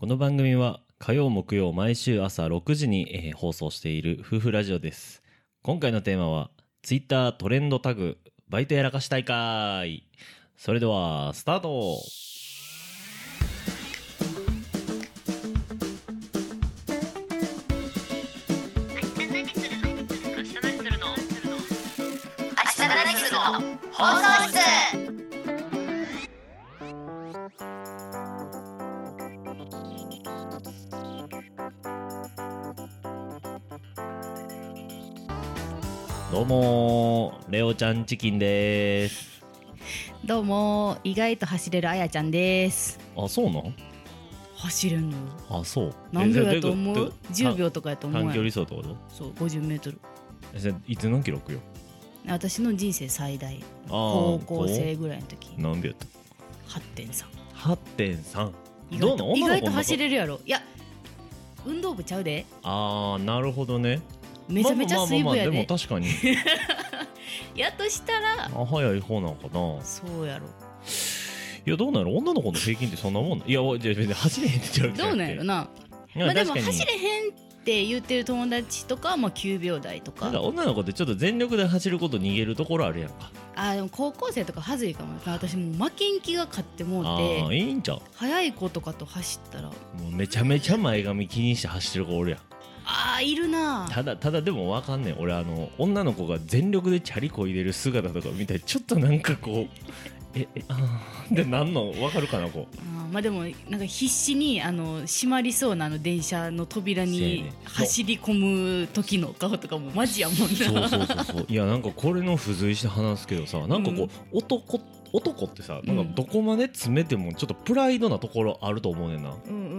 この番組は火曜木曜毎週朝6時に、放送している夫婦ラジオです。今回のテーマはツイッタートレンドタグバイトやらかしたいかい。それではスタート。もレオちゃんチキンです。どうも意外と走れるあやちゃんです。あそうなん？走れんの？よあそう。何秒やと思う？えどいこと10秒とかやと思う短距離走ってことそう50メートル。えいつの記録よ？私の人生最大。高校生ぐらいの時。何秒やった？8.3 8.3意外と。意外と走れるやろ。いや運動部ちゃうで。あーなるほどねめちゃめちゃ水分やまあまあまあまあで。でも確かに。やとしたらあ早い方なんかな。そうやろ。いやどうなの女の子の平均ってそんなもんないやじゃあ別に走れへんって言っちゃうどうなんやろな。まあでも走れへんって言ってる友達とかはまあ9秒台とか。女の子ってちょっと全力で走ること逃げるところあるやんか。あーでも高校生とかはずいかも私もう負けん気が勝ってもあうて。あーいいんちゃう？速い子とかと走ったら。もうめちゃめちゃ前髪気にして走ってる子おるやんあーいるな。ただただでもわかんねん俺あの女の子が全力でチャリこいでる姿とか見てちょっとなんかこうええあーでなんのわかるかなこう。あーまあでもなんか必死にあの閉まりそうなあの電車の扉にね走り込む時の顔とかもマジやもんな。そうそうそうそう。いやなんかこれの付随して話すけどさなんかこう、うん。男男ってさなんかうん。どこまで詰めてもちょっとプライドなところあると思うねんな。うんうん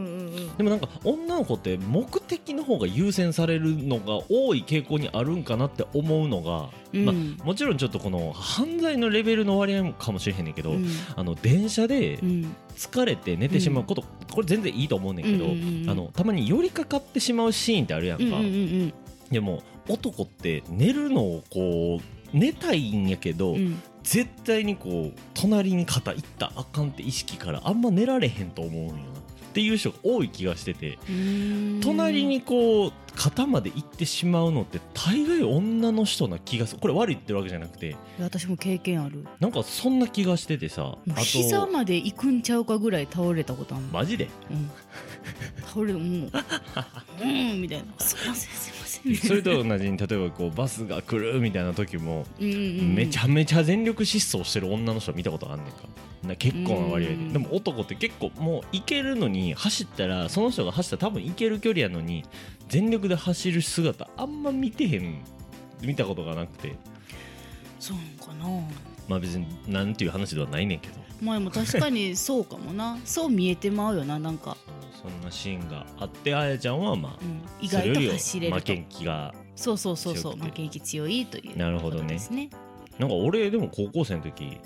でもなんか女の子って目的の方が優先されるのが多い傾向にあるんかなって思うのが、うん。まあ、もちろんちょっとこの犯罪のレベルの割合かもしれへんねんけど、うん。あの電車でうん。疲れて寝てしまうこと、これ全然いいと思うねんけど、あのたまに寄りかかってしまうシーンってあるやんか、でも男って寝るのをこう寝たいんやけど、うん。絶対にこう隣に肩いったらあかんって意識からあんま寝られへんと思うんよなっていう人が多い気がしててうん。隣にこう肩まで行ってしまうのって大概女の人な気がする。これ悪いってわけじゃなくて私も経験ある。なんかそんな気がしててさ膝とまで行くんちゃうかぐらい倒れたことあるマジで？うん、倒れもううんみたいな。すいませんすいません。それと同じに例えばこうバスが来るみたいな時もうんうんうん。めちゃめちゃ全力疾走してる女の人見たことあんねんか。な結構な割合で。うんでも男って結構もう行けるのに走ったらその人が走ったら多分行ける距離やのに全力で走る姿あんま見てへん見たことがなくて。そうかな。まあ別になんていう話ではないねんけど。まあでも確かにそうかもな。そう見えてまうよななんか、そんなシーンがあってあやちゃんはまあうん、意外と走れると。負けん気がそうそうそうそう負けん気強いというなるほどね。ことですね。なんか俺でも高校生の時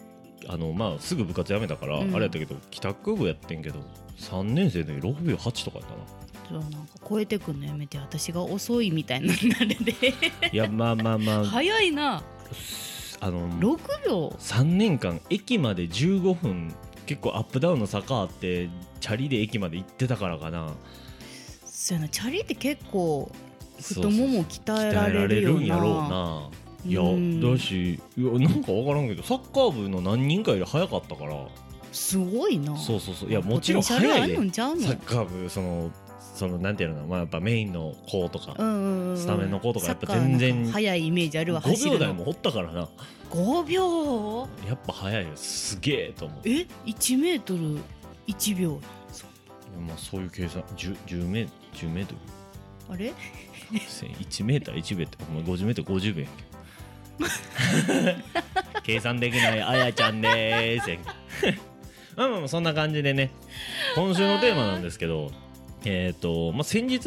あのまあすぐ部活辞めたから、うん。あれやったけど帰宅部やってんけど3年生の時6秒8とかやったな。そうなんか超えてくんのやめて私が遅いみたいになれで。いやまあまあまあ。早いな。あの6秒？3年間駅まで15分結構アップダウンの坂あってチャリで駅まで行ってたからかな。そうやなチャリって結構太もも鍛えらられるんやろうなないやうん。だしいやなんか分からんけどサッカー部の何人かより早かったから。すごいな。そうそうそう。いやもちろん早い。でサッカー部そのそのなんていうのまあやっぱメインの子とか、スタメンの子とかやっぱ全然早いイメージあるわ走5るの。秒台もおったからな。5秒？やっぱ早いよすげえと思う。え？1メートル？1秒？まあそういう計算。10, 10, メ10メートル？あれ？1メーター1秒ってお前50メートル？50秒やんけ。計算できないあやちゃんでーすまあまあそんな感じでね。今週のテーマなんですけどえっ、とまあ先日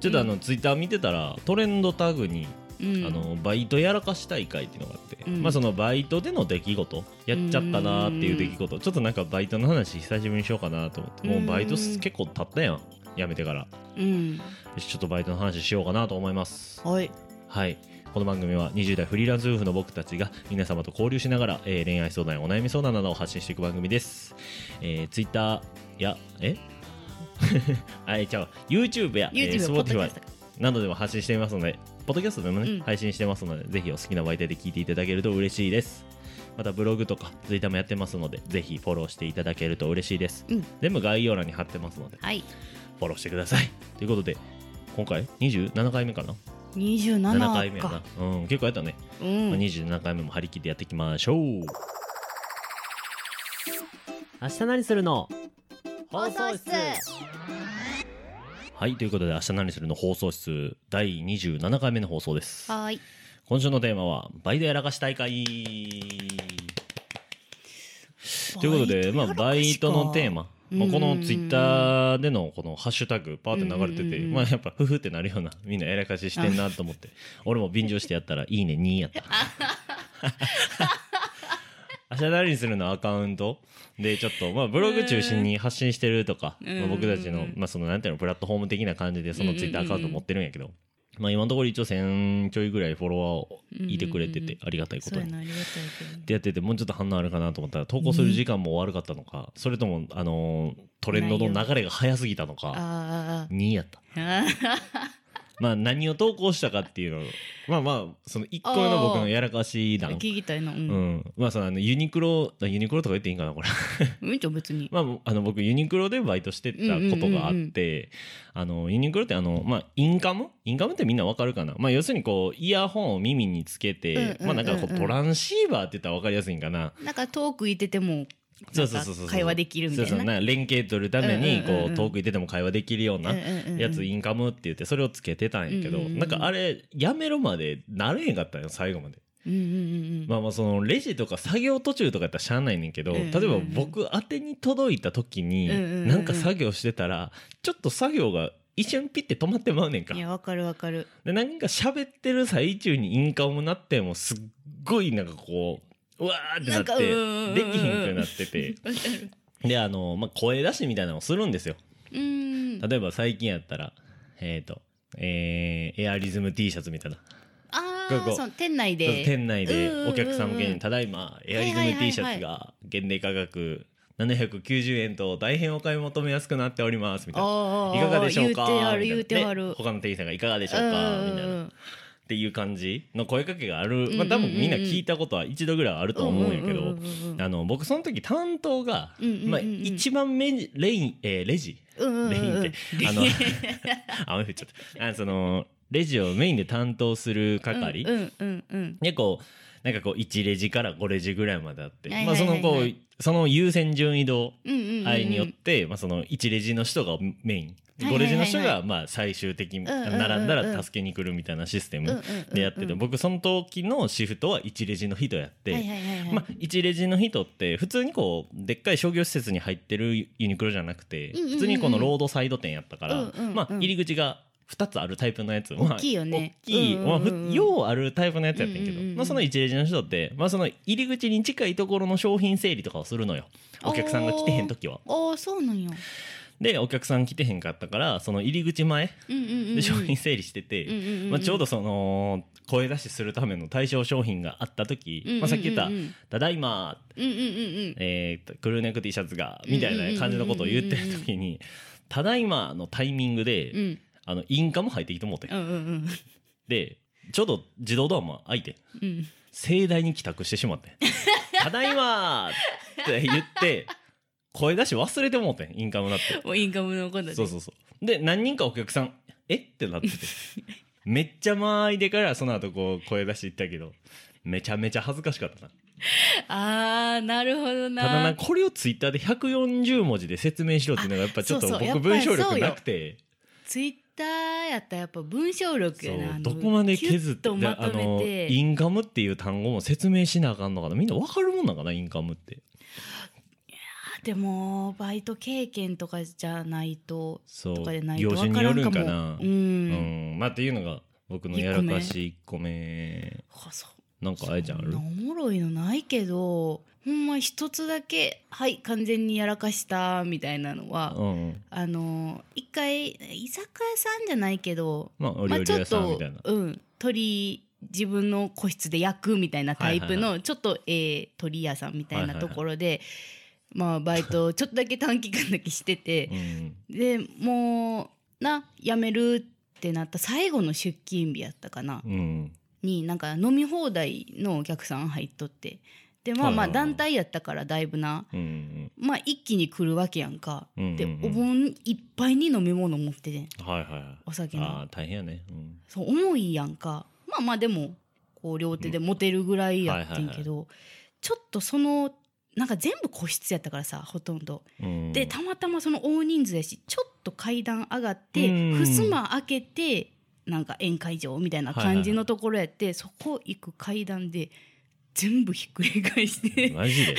ちょっとあの、ツイッター見てたらトレンドタグに、うん。あのバイトやらかしたい会っていうのがあって、うん。まあそのバイトでの出来事やっちゃったなーっていう出来事。ちょっとなんかバイトの話久しぶりにしようかなと思ってもうバイトうん結構経ったやん。やめてから。うん。よしちょっとバイトの話しようかなと思います。はい。はい。この番組は20代フリーランス夫婦の僕たちが皆様と交流しながら、えー恋愛相談やお悩み相談などを発信していく番組です、えー、ツイッターやえ？あえちゃう YouTube や YouTube えーポッドキ Spotify ャストか。などでも発信していますのでポッドキャストでもね、うん。配信してますのでぜひお好きな媒体で聞いていただけると嬉しいです。またブログとか Twitter もやってますのでぜひフォローしていただけると嬉しいです、うん。全部概要欄に貼ってますのではい。フォローしてください。ということで今回27回目かな？27 7回目やかな、うん、結構やったね、うまあ、ん27回目も張り切ってやっていきましょう。明日何するの？放送室。はいということで明日何するの放送室第27回目の放送です。はーい。今週のテーマはバイトやらかし大会。ということでまあバイトのテーマ。まあ、このツイッターでのこのハッシュタグパーって流れてて、まあやっぱフフってなるようなみんなやらかししてんなと思って。俺も便乗してやったら「いいね2」やった 明日何にするのアカウント？でちょっとまあブログ中心に発信してるとか、うん。まあ、僕たちのまあそのなんていうのプラットフォーム的な感じでそのツイッターアカウント持ってるんやけど、まあ今のところ一応1000ちょいぐらいフォロワーいてくれててありがたいことに。ってやっててもうちょっと反応あるかなと思ったら投稿する時間も悪かったのか、それともあのートレンドの流れが早すぎたのかあー。2やったまあ何を投稿したかっていうの。まあまあその1個目の僕のやらかし談。聞きたいな。ううん。ん、まあそのあのユニクロユニクロとか言っていいんかなこれ。うんちょ別に。まああの僕ユニクロでバイトしてたことがあって、あのユニクロってあのまあインカム？インカムってみんなわかるかな？まあ要するにこうイヤホンを耳につけて、まあなんかこうトランシーバーって言ったらわかりやすいんかな、なんか遠くいててもそうそうそうそう。会話できるみたいな。そうそうなんか連携取るためにこう遠くいてても会話できるようなやつインカムって言ってそれをつけてたんやけど、うんうんうんなんかあれやめろまでなれへんかったんよ最後まで。うんうんうんうん。まあまあそのレジとか作業途中とかやったらしゃあないねんけど、うんうんうん。例えば僕宛てに届いた時になんか作業してたらちょっと作業が一瞬ピッて止まってまうねんか。いやわかるわかる。でなんか喋ってる最中にインカムなってもすっごいなんかこううわーってなってできひんくなってて。であの、まあ、声出しみたいなのをするんですよ。うん。例えば最近やったらえっ、とえーエアリズム T シャツみたいな。ああそう店内で。店内でお客さん向けに。ただいまエアリズム T シャツが限定価格790円と大変お買い求めやすくなっておりますみたいな。いかがでしょうか？他の店員さんがいかがでしょうか？みたいなっていう感じの声かけがある、まあ、多分みんな聞いたことは一度ぐらいはあると思うんやけどあの僕その時担当が、まあ、一番メレイン、えーレジレインってあの 雨降っちゃった。あそのレジをメインで担当する係、うんうんうんでこうなんかこう1レジから5レジぐらいまであって、はいまあ、そのこうその優先順位度合いによって、まあ、その1レジの人がメイン。5はいはいはいはい。レジの人がまあ最終的に並んだら助けに来るみたいなシステムでやってて。僕その時のシフトは1レジの人やって。はいはいはいはい。まあ、1レジの人って普通にこうでっかい商業施設に入ってるユニクロじゃなくて普通にこのロードサイド店やったからうんうんうん。まあ入り口が2つあるタイプのやつまあ大きいよね。大きい。まあふようあるタイプのやつやってんけど。まあその1レジの人ってまあその入り口に近いところの商品整理とかをするのよ。お客さんが来てへん時は。ああそうなんや。でお客さん来てへんかったからその入り口前で商品整理してて、まあ、ちょうどその声出しするための対象商品があった時、まあ、さっき言った「ただいま」えーとクルーネック T シャツがみたいな感じのことを言ってる時に「ただいま」のタイミングで、うんあのインカム入ってきてもうて、うんうんうん。でちょうど自動ドアも開いてうん。盛大に帰宅してしまって「ただいま」って言って声出し忘れてもうてんインカムなって。もうインカムのことで。そうそうそう。で何人かお客さん「えっ?」てなってて。めっちゃ間合いでからその後こう声出していったけどめちゃめちゃ恥ずかしかったな。あーなるほどな。ただなこれをツイッターで140文字で説明しろっていうのがやっぱちょっとあそうそう。僕文章力やっぱりそうよ。なくて。ツイッターやったらやっぱ文章力やな。どこまで削ってまとであのめてインカムっていう単語も説明しなあかんのかな。みんな分かるもんなんかなインカムって。でもバイト経験とかじゃないとそうとかでないと分からんかもるんかなううん。んまあっていうのが僕のやらかし1個目。あそう。なんかあれちゃん。あるおもろいのないけどほんま一つだけはい完全にやらかしたみたいなのは、うんあの一回居酒屋さんじゃないけどまあおまあ、ちょっ料理屋さんみとたいな、うん鶏自分の個室で焼くみたいなタイプの、はいはいちょっとえー、鳥屋さんみたいなところで、まあバイトちょっとだけ短期間だけしてて う、んでもうな辞めるってなった最後の出勤日やったかな、うん。になんか飲み放題のお客さん入っとってでまあまあはいはいはい。団体やったからだいぶな。うんうんまあ一気に来るわけやんか、うんうんうん。でお盆いっぱいに飲み物持っててん。はいはいはい。お酒あの。あ大変やね。うん。そう重いやんか。まあまあでもこう両手で持てるぐらいやってんけど、ちょっとそのなんか全部個室やったからさほとんど。うん。でたまたまその大人数やしちょっと階段上がってうん。襖開けてなんか宴会場みたいな感じのところやって、そこ行く階段で全部ひっくり返して。マジで？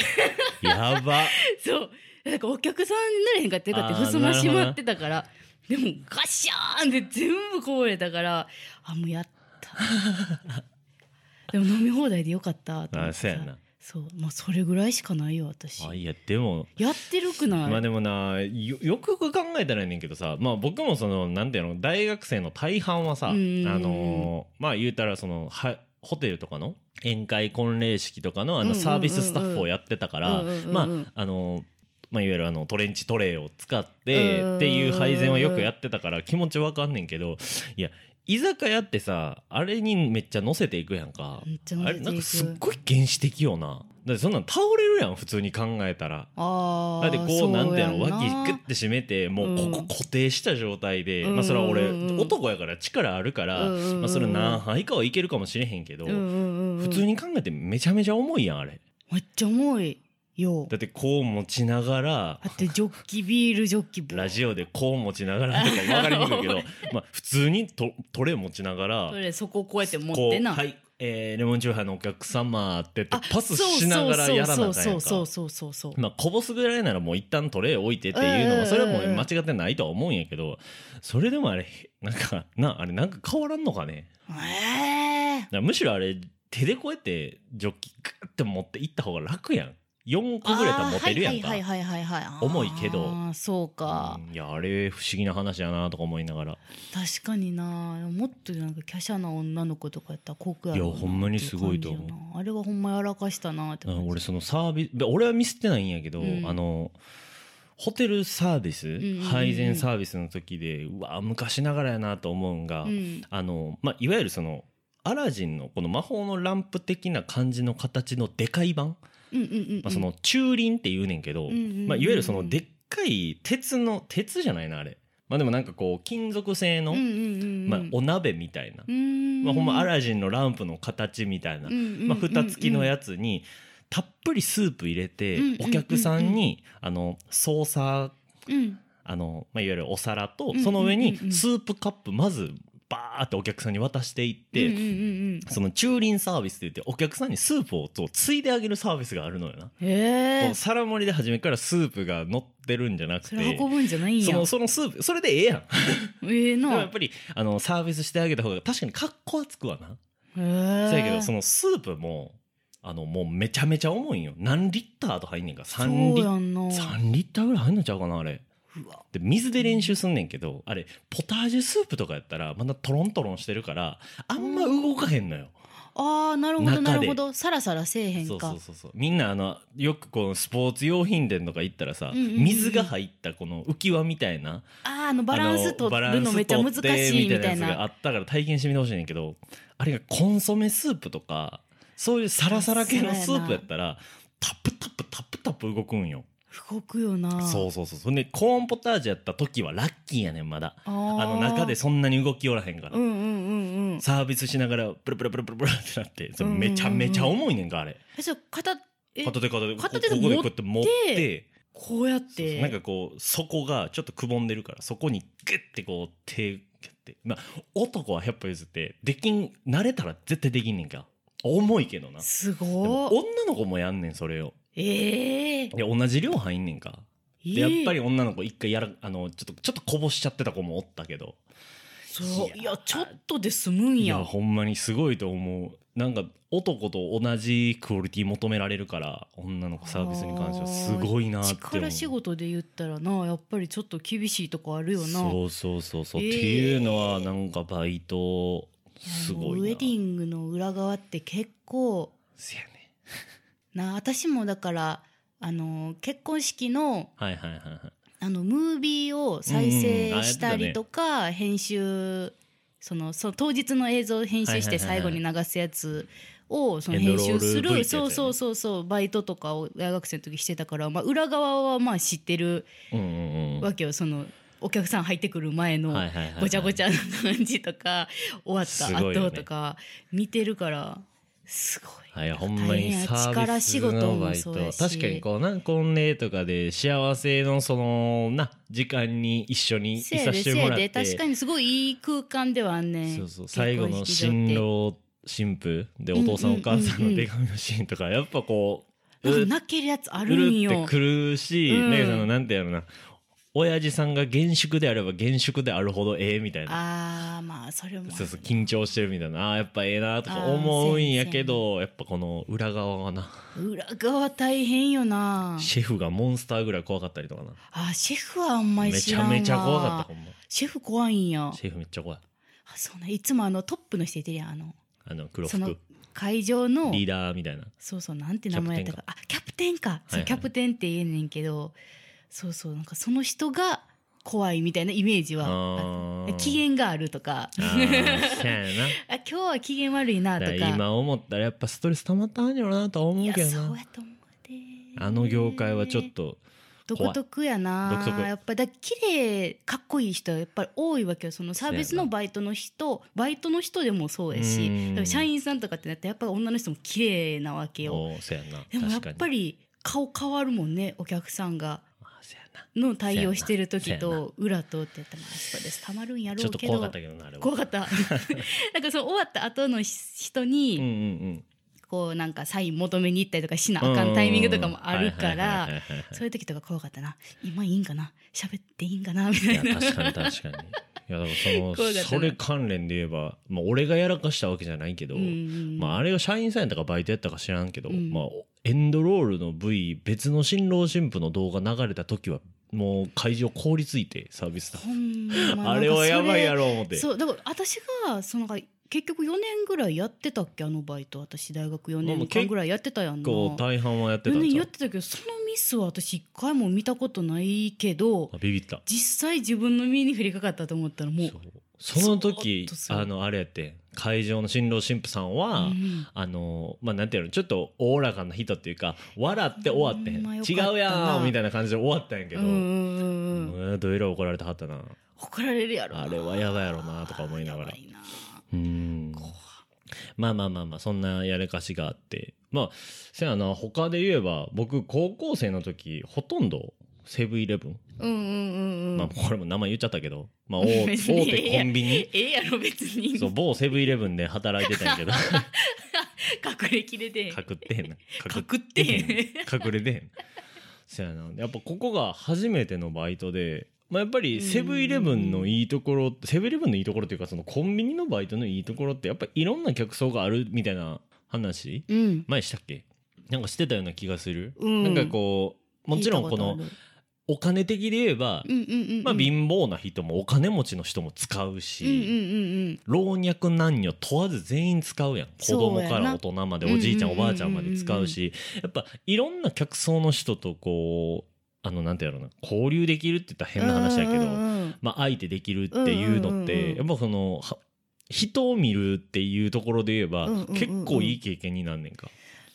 やば。そう。なんかお客さんになれへんかってだってあー襖閉まってたから。でもガシャーンで全部こぼれたからあもうやった。でも飲み放題でよかったと思ってそうやな。そう。まあそれぐらいしかないよ私。あいやでも。やってるくない、まあでもなよよくよく考えたらやねんけどさまあ僕もそのなんていうの？大学生の大半はさあのーまあ言うたらそのはホテルとかの宴会婚礼式とかのあのサービススタッフをやってたからまああのーまあ、いわゆるあのトレンチトレイを使ってっていう配膳はよくやってたから気持ちわかんねんけどいや居酒屋ってさあれにめっちゃ乗せていくやんか。あれなんかすっごい原始的よなだってそんなん倒れるやん普通に考えたら。あだってこうなんていうの脇なグッて締めてもうここうん固定した状態で、うん。まあそれは俺、男やから力あるから、まあそれ何杯かはいけるかもしれへんけど、普通に考えてめちゃめちゃ重いやんあれ。めっちゃ重いよ。だってこう持ちながらだってジョッキビールジョッキラジオでこう持ちながらとか分かりにくいけど まあ普通にとトレー持ちながらそれそこをこうやって持っこてな。うはい、えーレモンチューハイのお客様って言ってあパスしながらやらなあかんやんか。そうそうそうそうそう。そうまあ、こぼすぐらいならもう一旦トレー置いてっていうのうんはそれはもう間違ってないとは思うんやけどそれでもあれなんかなあれなんか変わらんのかね？ええだからむしろあれ手でこうやってジョッキグッて持っていった方が楽やん4個ぐらいたら持てるやんか、はいはいはいはいはい重いけど。そうか、うんいやあれ不思議な話やなとか思いながら。確かにな。もっとなんか華奢な女の子とかやったら濃くやろうないやほんまにすごいと思う。あれはほんまやらかしたなって俺そのサービスで俺はミスってないんやけど、うん。あのホテルサービス、配膳サービスの時でうわ昔ながらやなと思うんが、うん。あのまあ、いわゆるそのアラジンのこの魔法のランプ的な感じの形のでかい版、うんうんうんうん。まあ、その中輪って言うねんけど、まあ、いわゆるそのでっかい鉄の鉄じゃないなあれ、まあ、でもなんかこう金属製の、まあ、お鍋みたいな、うん。まあ、ほんまアラジンのランプの形みたいな、まあ、蓋付きのやつにたっぷりスープ入れてお客さんにあのソーサーあの、まあ、いわゆるお皿とその上にスープカップまずバーってお客さんに渡していって、うんうんうんうん。その駐輪サービスって言ってお客さんにスープをそうついであげるサービスがあるのよな。へえ。皿盛りで初めからスープが乗ってるんじゃなくて。それ運ぶんじゃないんや。そのそのスープそれでええやん。ええな。でもやっぱりあのサービスしてあげた方が確かに格好はつくわな。そやけどそのスープもあのもうめちゃめちゃ重いんよ。何リッターと入んねんか。3リそうやんな。3リッターぐらい入んのちゃうかなあれで水で練習すんねんけどあれポタージュスープとかやったらまだトロントロンしてるからあんま動かへんのよ。あーなるほどなるほど。サラサラせえへんか。そうそうそうそう。みんなあのよくこうスポーツ用品店とか行ったらさ、うんうんうん水が入ったこの浮き輪みたいなあーあのバランス取るのめっちゃ難しいみたいな。あなったから体験してみてほしいねんけどあれがコンソメスープとかそういうサラサラ系のスープやったらタプタプタプタプ動くんよ動くよな。そうそうそう。そんでコーンポタージュやった時はラッキーやねんまだ。あの中でそんなに動きおらへんから、うんうんうんうん。サービスしながらプルプルプルプルプルってなってそめちゃめちゃ重いねんかあれ。えそれ片え片手片手片手でここでこうやって持ってこうやって。なんかこう底がちょっとくぼんでるからそこにグッてこう手やって。まあ男は100歩譲ってできん慣れたら絶対できんねんか重いけどな。すごい女の子もやんねんそれをええで同じ量入んねんか。えでやっぱり女の子一回やらあのちょっとちょっとこぼしちゃってた子もおったけど。そう。いいややちょっとで済むんいややほんまにすごいと思う。なんか男と同じクオリティ求められるから女の子サービスに関してはすごいなって力仕事で言ったらなやっぱりちょっと厳しいとこあるよな。そうそうそうそう、えー。っていうのはなんかバイトすごいな。ウェディングの裏側って結構せやねな私もだからあの結婚式のはいはいはいはい。あのムービーを再生したりとか、編集そのその当日の映像を編集して最後に流すやつをその編集するそうそうそうそうバイトとかを大学生の時してたから、まあ、裏側はまあ知ってるうんうんうん。わけよ。そのお客さん入ってくる前のごちゃごちゃな感じとか終わった後とか見てるからすごい。はい、ほんまにサービスのバイト確かにこうな婚礼とかで幸せのそのな時間に一緒にいさでせてもらって。で確かにすごいいい空間ではあんねん。そうそう最後の新郎新婦でお父さんお母さんの手紙のシーンとかやっぱこう泣けるやつあうるんよ。るってくるし、うん。なんてやろな親父さんが厳粛であれば厳粛であるほどええみたいな。あーまあそれもそうそう緊張してるみたいな。あーやっぱええなとか思うんやけどやっぱこの裏側はな。裏側大変よな。シェフがモンスターぐらい怖かったりとかな。あシェフはあんまりめち知らんわ。ゃめちゃ怖かったほんま。シェフ怖いんや。シェフめっちゃ怖い。あそうね。いつもあのトップの人いてるやんあの。あの黒服。会場の。リーダーみたいな。そうそうなんて名前やったか。あキャプテンか、はいはい。キャプテンって言えんねんけどそうそうなんかその人が怖いみたいなイメージは機嫌があるとか。あ 今日は機嫌悪いなとだか今思ったらやっぱストレス溜まったんやろなとは思いうやけどな。そうやと思うで。あの業界はちょっと独特やな。やっぱだ綺麗かっこいい人やっぱり多いわけよ。そのサービスのバイトの人バイトの人でもそうやし社員さんとかってなってやっぱり女の人も綺麗なわけよ。でもやっぱり顔変わるもんねお客さんがの対応してる時と裏とってやったらまあストレスたまるんやろちょっうけどと怖かったけどなあれは。怖かった。なんかその終わった後の人うんうんにうん。こうなんかサイン求めに行ったりとかしなあかんタイミングとかもあるからそういう時とか怖かったな。今いいんかな？喋っていいんかな？みたいな。確かに確かに。いやだからそのそれ関連で言えば、まあ、俺がやらかしたわけじゃないけど、うんうんまあ、あれが社員さんやったかバイトやったか知らんけど、うん。まあ、エンドロールの V 別の新郎新婦の動画流れた時はもう会場凍りついてサービスだ。ま あれはやばいやろろ思って。そうだから私がその結局4年ぐらいやってたっけあのバイト私大学4まあまあ年間ぐらいやってたやんな。こう大半はやってた4んちゃう？年やってたけどそのミスは私一回も見たことないけどあビビった。実際自分の身に降りかかったと思ったらもうその時あのあれやって会場の新郎新婦さんは、うん。あのまあなんていうのちょっとおおらかな人っていうか笑って終わってほんまよか違うやんみたいな感じで終わったんやけど、うんどえらい怒られてはったな。怒られるやろな。あれはやばいやろなとか思いながら。うん。まあまあまあまあそんなやらかしがあって。まあせやな他で言えば僕高校生の時ほとんどセブンイレブン、うんうんうんうん。まあこれも名前言っちゃったけど、まあ、大大手コンビニ。ええやろ別に。そう某セブンイレブンで働いてたんやけど。隠れきれで隠ってへん。な隠ってへん。隠れてへん。そやな。やっぱここが初めてのバイトで、まあ、やっぱりセブンイレブンのいいところセブンイレブンのいいところっていうかそのコンビニのバイトのいいところってやっぱいろんな客層があるみたいな話うん。前したっけ？なんかしてたような気がする、うん。なんかこうもちろんこのお金的で言えば、うんうんうんうん。まあ、貧乏な人もお金持ちの人も使うし、うんうんうん老若男女問わず全員使うやん。子供から大人までおじいちゃんうんうんうんうんうんおばあちゃんまで使うし。やっぱいろんな客層の人とこうあのなんてやろうな交流できるって言ったら変な話だけど、うんうんうん。まあ、相手できるっていうのって、うんうんうんうん。やっぱそのは人を見るっていうところで言えば、うんうんうんうん。結構いい経験になんねんか。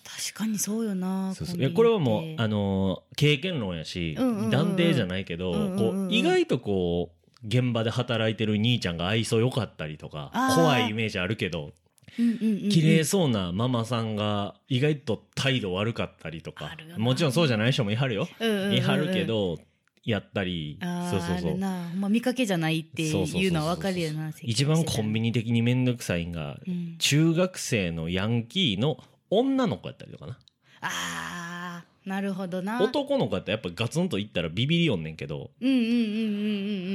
確かにそうよなそうそう。いやこれはもうあのー経験論やし、うんうんうん。うん断定じゃないけど、うんうんうん。こう意外とこう現場で働いてる兄ちゃんが愛想良かったりとか怖いイメージあるけどうんうんうんうん。綺麗そうなママさんが意外と態度悪かったりとかもちろんそうじゃない人もいはるよ、うんうんうんうん。いはるけどやったりそうそうそう。ま見かけじゃないっていうのは分かるよな一番コンビニ、ニ的に面倒くさいんがうん、中学生のヤンキーの女の子やったりとかな。あーなるほどな。男の子やったらやっぱガツンといったらビビりよんねんけど。うんうんうんうんうんう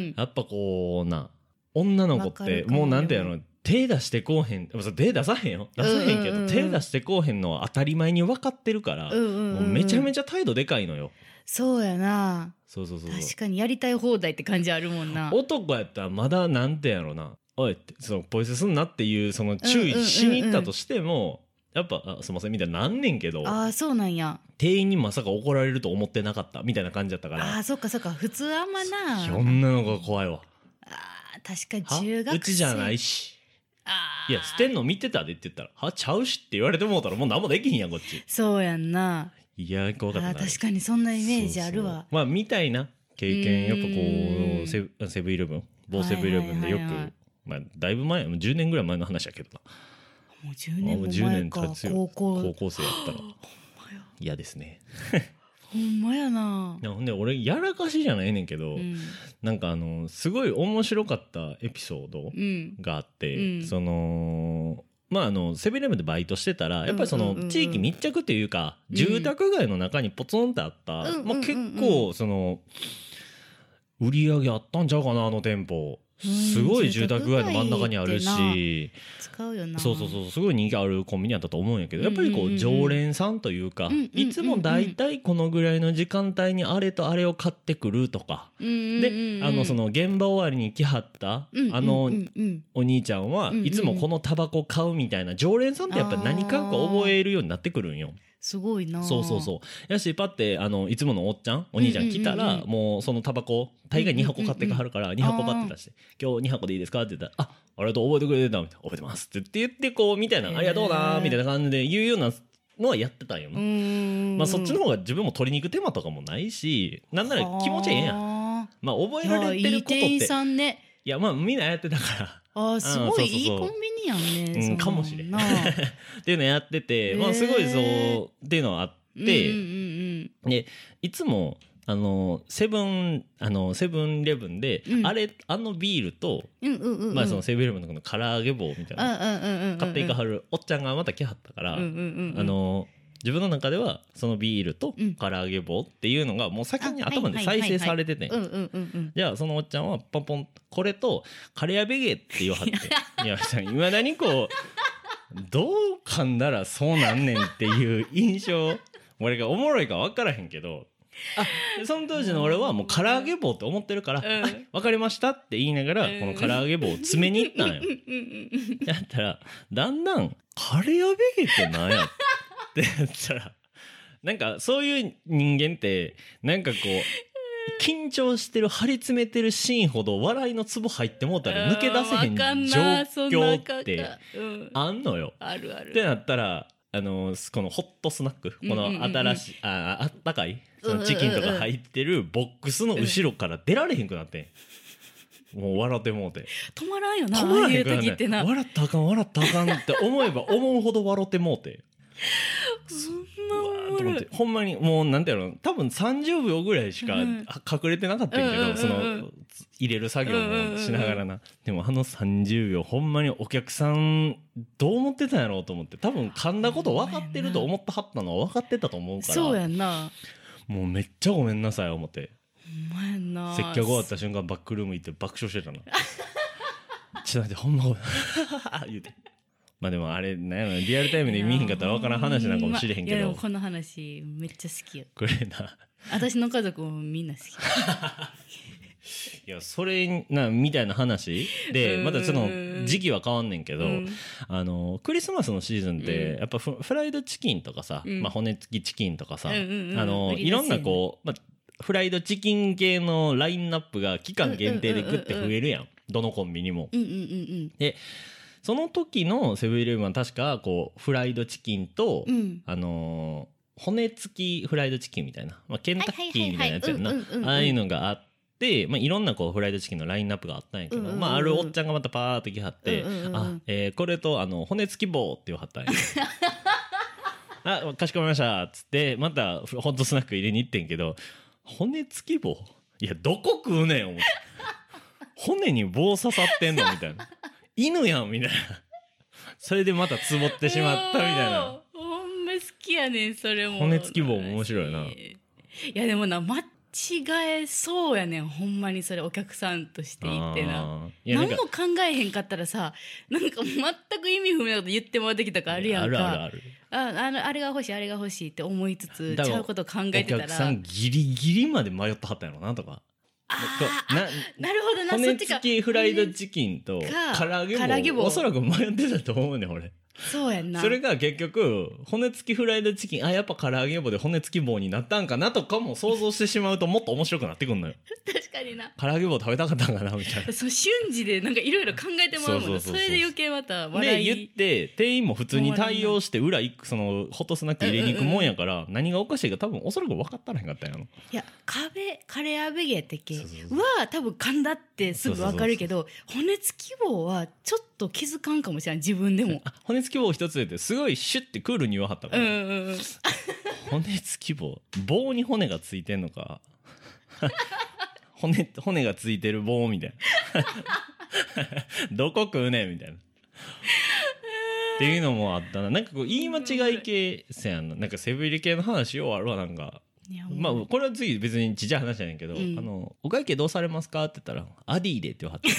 んやっぱこうな女の子ってももうなんていうでの手出してこうへん手出さへんよ。出さへんけど、うん。うんうん手出してこうへんのは当たり前に分かってるから、うんうんうんもうめちゃめちちゃ態度でかいのよ。そうやな。そうそうそう確かにやりたい放題って感じあるもんな。男やったらまだなんてやろな。おいってそのポイ捨てすんなっていうその注意しに行ったとしても、やっぱあすいませんみたいになんねんけどああそうなんや。店員にまさか怒られると思ってなかったみたいな感じだったから。ああそっかそっか。普通あんまな女の子が怖いわ。あー確か中学生。うちじゃないし。あー。いや捨てんの見てたでって言ったら「はちゃうし」って言われてもうたらもう何もできひんやんこっち。そうやんな。いや怖かったな。あー確かにそんなイメージあるわ。そうそう。まあみたいな。経験やっぱこうセブセブンイレブン某セブンイレブンでよく、はいはいはいはいまあだいぶ前もう10年ぐらい前の話やけどなもう10年ももう10前か年経つよ。高校。高校生やったら。嫌ですね。ほんまやな。いやほんで俺やらかしじゃないねんけど、うん。なんかあのすごい面白かったエピソードうん。があって、うん。そのまああのセブンイレブンでバイトしてたらやっぱりその地域密着っていうか、うん。住宅街の中にポツンってあった、まあ、結構その売り上げあったんちゃうかなあの店舗すごい住宅街の真ん中にあるし。使うよな。そうそうそう。すごい人気あるコンビニやったと思うんやけどやっぱりこう常連さんというかいつも大体このぐらいの時間帯にあれとあれを買ってくるとか。でんあのその現場終わりに来はったあのうんお兄ちゃんはいつもこのタバコ買うみたいな常連さんってやっぱ何かか覚えるようになってくるんよ。すごいなそうそうそうやしパッてあのいつものおっちゃんお兄ちゃん来たらうんうんうんうんもうそのタバコ大概2箱買ってかはるから2箱パッて出して「今日2箱でいいですか?」って言ったら「あありがとう覚えてくれてた」みたいな「覚えてます」って言ってこうみたいな「へーありがとうな」みたいな感じで言うようなのはやってたんよ。うーんまあそっちの方が自分も取りに行く手間とかもないしなんなら気持ちええやん。んまあ覚えられてることっていい店員さんねいやまあみんなやってたから。あーすごいそうそうそういいコンビニやんねうんかもしれん。な っていうのやってて、まあすごいそうっていうのはあって、うんうんでいつもあのセブンあのセブンイレブンで、うん。あれあのビールと、うんうんうんうん。うんまあそのセブンイレブンのこの唐揚げ棒みたいな、うんうんうんうんうん。買っていかはるおっちゃんがまた来はったから、うんうんうんうん。あの自分の中ではそのビールとうん。唐揚げ棒っていうのがもう先にあ頭で再生されてて、じゃあそのおっちゃんはポンポンこれとカレーベゲって言わはっていや いまだにこうどう噛んだらそうなんねんっていう印象俺がおもろいか分からへんけど。あでその当時の俺はもう唐揚げ棒って思ってるから「うん。あ分かりました」って言いながらうん。この唐揚げ棒を詰めに行ったんよ。うんうんうんやったらだんだん「カレーベゲって何や?」ってやったらなんかそういう人間ってなんかこう緊張してる張り詰めてるシーンほど笑いのツボ入ってもうたら抜け出せへん状況感ってあんのよ。あるある。ってなったらあのこのホットスナックこの新しい、ああったかい？そのチキンとか入ってるボックスの後ろから出られへんくなってん。もう笑ってもうて。止まらんよな止まらへんくなって時ってな。笑ったらあかん笑ったらあかんって思えば思うほど笑ってもうてそんうなほんまにもうなんていうの多分30秒ぐらいしか隠れてなかったけど、その入れる作業もしながらな、でもあの30秒ほんまにお客さんどう思ってたんやろうと思って多分噛んだこと分かってると思ってはったのは分かってたと思うから。そうやんな。もうめっちゃごめんなさい思って。ほんまやんな。接客終わった瞬間バックルーム行って爆笑してたな ちょっと待ってほんまごめん。言うてまあでもあれなんやリアルタイムで見ひんかったら分からん話なんかもしれへんけど。いやでもこの話めっちゃ好きよこれな。私の家族もみんな好きいやそれなみたいな話でうん。またその時期は変わんねんけど、うん。あのクリスマスのシーズンってうん。やっぱフフライドチキンとかさ、うん。まあ、骨付きチキンとかさ、うんうんうん。あの売り出せんいろんなこう、まあ、フライドチキン系のラインナップが期間限定でグッて増えるやん。どのコンビニも。うんうんうんその時のセブンイレブンは確かこうフライドチキンと、うん。うんあのー骨付きフライドチキンみたいな、まあ、ケンタッキーみたいなやつやんな。ああいうのがあって、まあ、いろんなこうフライドチキンのラインナップがあったんやけど、うんうんうんまあ、あるおっちゃんがまたパーって来はって「うんうんうんあえーこれとあの骨付き棒」って言わはったんや あかしこまりましたっつってまたホットスナック入れに行ってんけど骨付き棒？いやどこ食うねん思って骨に棒刺さってんのみたいな犬やんみたいな。それでまたつぼってしまったみたいな。ほんま好きやねんそれも。骨付き棒も面白いな。いやでもな間違えそうやねんほんまにそれお客さんとして言ってな。何も考えへんかったらさなんか全く意味不明なこと言ってもらってきたからあるやんか。あるあるある。ああのあれが欲しいあれが欲しいって思いつつちゃうこと考えおてたら。客さんギリギリまで迷ってはったんやろなとかなーなるほどなそ骨っちか。付きフライドチキンとか唐揚げ唐揚げ棒も。おそらく迷ってたと思うねん俺そうやんな。それが結局骨付きフライドチキンあやっぱ唐揚げ棒で骨付き棒になったんかなとかも想像してしまうともっと面白くなってくんのよ。確かにな。唐揚げ棒食べたかったんかなみたいな。その瞬時でなんかいろいろ考えてもらうもんなそれで余計またで笑い。言って店員も普通に対応して裏行くそのホットスナック入れに行くもんやから何がおかしいか多分おそらく分かったらへんかったんやろ。いや壁カレーアベゲけ。は多分噛んだってすぐわかるけど骨付き棒はちょっと気づかんかもしれない自分でも。あ骨付き棒一つってすごいシュッてクールに言わはったから、うんうんうん骨付き棒棒に骨がついてんのか。骨骨がついてる棒みたいな。どこ食うねんみたいな。っていうのもあったな。なんかこう言い間違い系せやんな。なんかセブン入り系の話ようあるわなんか。まあこれは次別にちっちゃい話じゃないけど、うん。あのお会計どうされますか？って言ったらアディでって言わはった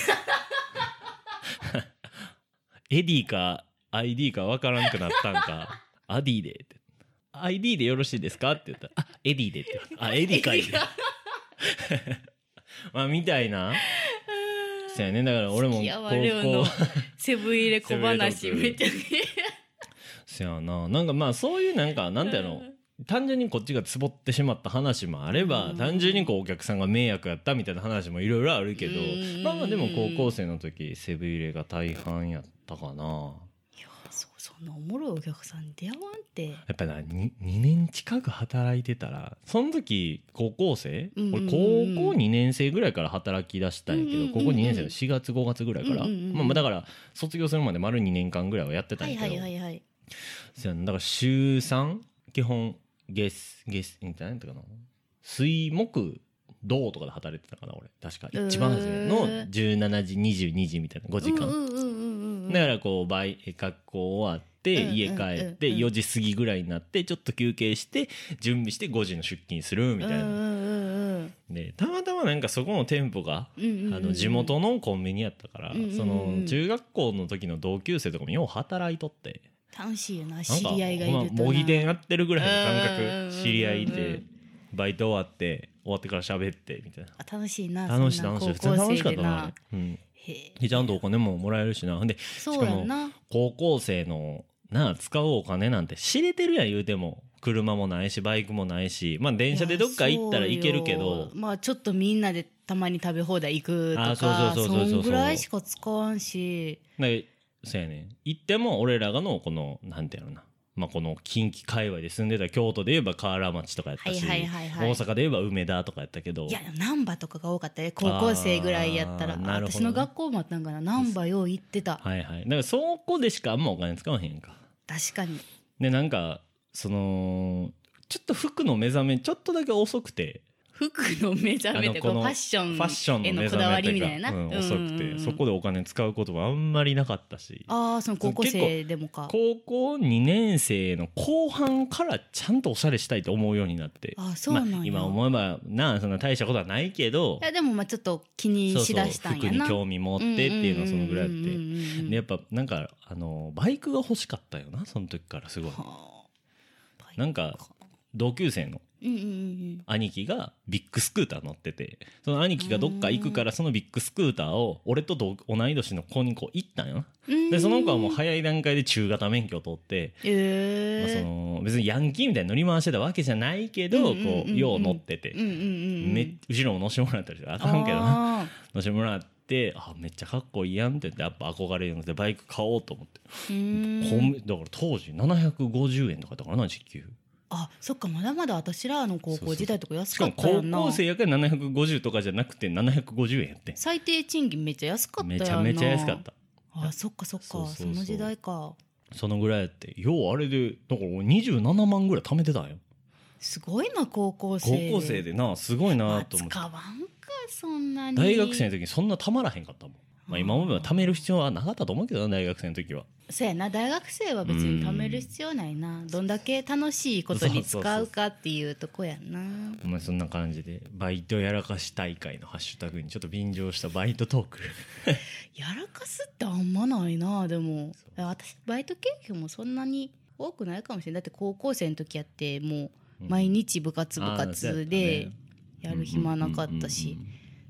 エディか ID かわからんくなったんか。アディで。って ID でよろしいですか？って言ったらあエディでって。あエディかい。まあみたいな。そうやね。だから俺も高校セブンイレ小話セブンイレトークめっちゃねそやな。なんかまあそういうなんかなんていうの？単純にこっちがつぼってしまった話もあれば、うん。単純にこうお客さんが迷惑やったみたいな話もいろいろあるけど、うん。まあまあでも高校生の時セブンイレが大半やったかな。いやそうそんなおもろいお客さんに出会わんって。やっぱな 2, 2年近く働いてたらその時高校生、うんうんうん俺高校2年生ぐらいから働き出したんやけど、うんうんうんうん高校2年生の4月5月ぐらいから、うんうんうんまあまあだから卒業するまで丸2年間ぐらいはやってたんはいやけど、はいはいはいだから週3基本月月みたいなやったかな。水木土とかで働いてたかな俺。確か。一番初めのへー。17時22時みたいな5時間、うんうんうんだからこう学校終わって家帰ってうん。うん4時過ぎぐらいになってちょっと休憩して準備して5時の出勤するみたいな、でたまたまなんかそこの店舗があの地元のコンビニやったから、その中学校の時の同級生とかもよう働いとって。楽しいよな知り合いがいるとな。模擬店やってるぐらいの感覚知り合いいてバイト終わって終わってから喋ってみたいな。あ楽しいな楽しい楽しい。普通に楽しかったなうんちゃんとお金ももらえるしな。でそうやんな高校生のなあ使うお金なんて知れてるやん言うても車もないしバイクもないしまあ電車でどっか行ったら行けるけど。よまあちょっとみんなでたまに食べ放題行くとかあそんぐらいしか使わんし。でそうやねん。行っても俺らがのこのなんていうのなまあ、この近畿界隈で住んでた京都で言えば河原町とかやったし、はいはいはいはい。大阪で言えば梅田とかやったけど。いや難波とかが多かったね高校生ぐらいやったら。あーなるほど私の学校もあったんかな難波よう行ってた。はいはい。だからそこでしかあんまお金使わへんか。確かに。でなんかそのちょっと服の目覚めちょっとだけ遅くて服の目覚めてこうあのこのファッションファッションのへ目のこだわりみたいな、いうん、遅くて、うんそこでお金使うこともあんまりなかったし。ああその高校生でもか。高校2年生の後半からちゃんとおしゃれしたいと思うようになって。あそうなんや、まあ、今思えばなあそんな大したことはないけど。いやでもまあちょっと気にしだしたんやな。服に興味持ってっていうのはそのぐらいあって。でやっぱなんかあのバイクが欲しかったよなその時からすごい。はあ。なんか同級生の兄貴がビッグスクーター乗っててその兄貴がどっか行くからそのビッグスクーターを俺と同同い年の子にこう行ったんよ。でその子はもう早い段階で中型免許を取って、まあ、そえの別にヤンキーみたいに乗り回してたわけじゃないけど、うんうんこうよう乗ってて。え、うんうんうんうん。め後ろも乗せてもらったりしてあかんけどな。あ乗せてもらってあめっちゃかっこいいやんって言ってやっぱ憧れるのでバイク買おうと思って、だから当時750円とかだったからな時給あそっかまだまだ私らの高校時代とか安かったやんな。校生やから750とかじゃなくて750円やって。ん最低賃金めっちゃ安かったやんな。めちゃめちゃ安かった。あそっかそっか。その時代か。そのぐらいやって。ようあれでだから俺27万ぐらい貯めてたんよ。すごいな高校高生校生でなすごいまあなと思って。使わんかそんなに。大学生の時にそんなたまらへんかったもん、まあ、今思えば貯める必要はなかったと思うけどな大学生の時は。そうやな。大学生は別に貯める必要ないな。どんだけ楽しいことに使うかっていうとこやんな。まあそんな感じでバイトやらかし大会のハッシュタグにちょっと便乗したバイトトーク。やらかすってあんまないな。でも私バイト経験もそんなに多くないかもしれない。だって高校生の時やってもう毎日部活部活でね。やる暇なかったし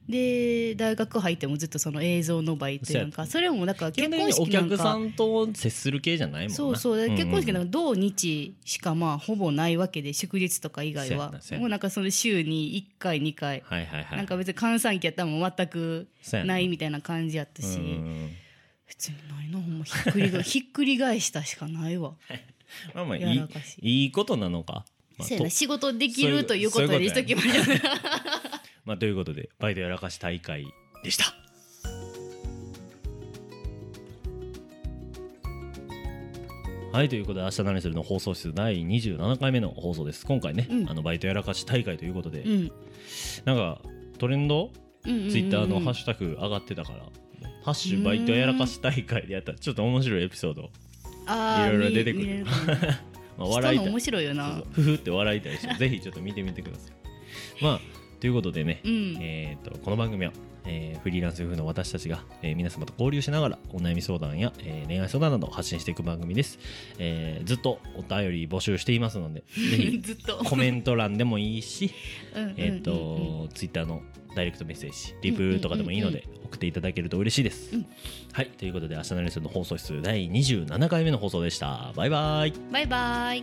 で大学入ってもずっとその映像のバイトやんか。それもなんか結婚にお客さ式なんと接する系じゃないもんな。そうそう。結婚式なんんか土日しかまあほぼないわけで祝日とか以外は。もうなんかその週に1回2回。なんか別に閑散期やったらもう全くな。ないみたいな感じやったし。うん別にないなほんまひっくりが ひっくり返したしかないわ。まあまあいいいいことなのか、まあとそうやな。仕事できるということにしときましょう まあ、ということでバイトやらかし大会でした。はいということで「明日何する」の放送室第27回目の放送です。今回ね、うん。あのバイトやらかし大会ということで、うん。なんかトレンド？うんうんうんうん。ツイッターのハッシュタグ上がってたから「ハッシュバイトやらかし大会」でやったらちょっと面白いエピソード、いろいろ出てくる。まあ、人笑いたい。の面白いよな。ふふって笑いたい人 ぜひちょっと見てみてください。まあということでね、うん。えー、とこの番組は、えーフリーランス夫婦の私たちが、えー皆様と交流しながらお悩み相談や、えー恋愛相談などを発信していく番組です、えーずっとお便り募集していますのでぜひ ずっと。コメント欄でもいいしえっとツイッターのダイレクトメッセージリプとかでもいいので送っていただけると嬉しいです、うん。はいということで明日のレッスンの放送室第27回目の放送でした。バイバイ。バイバイ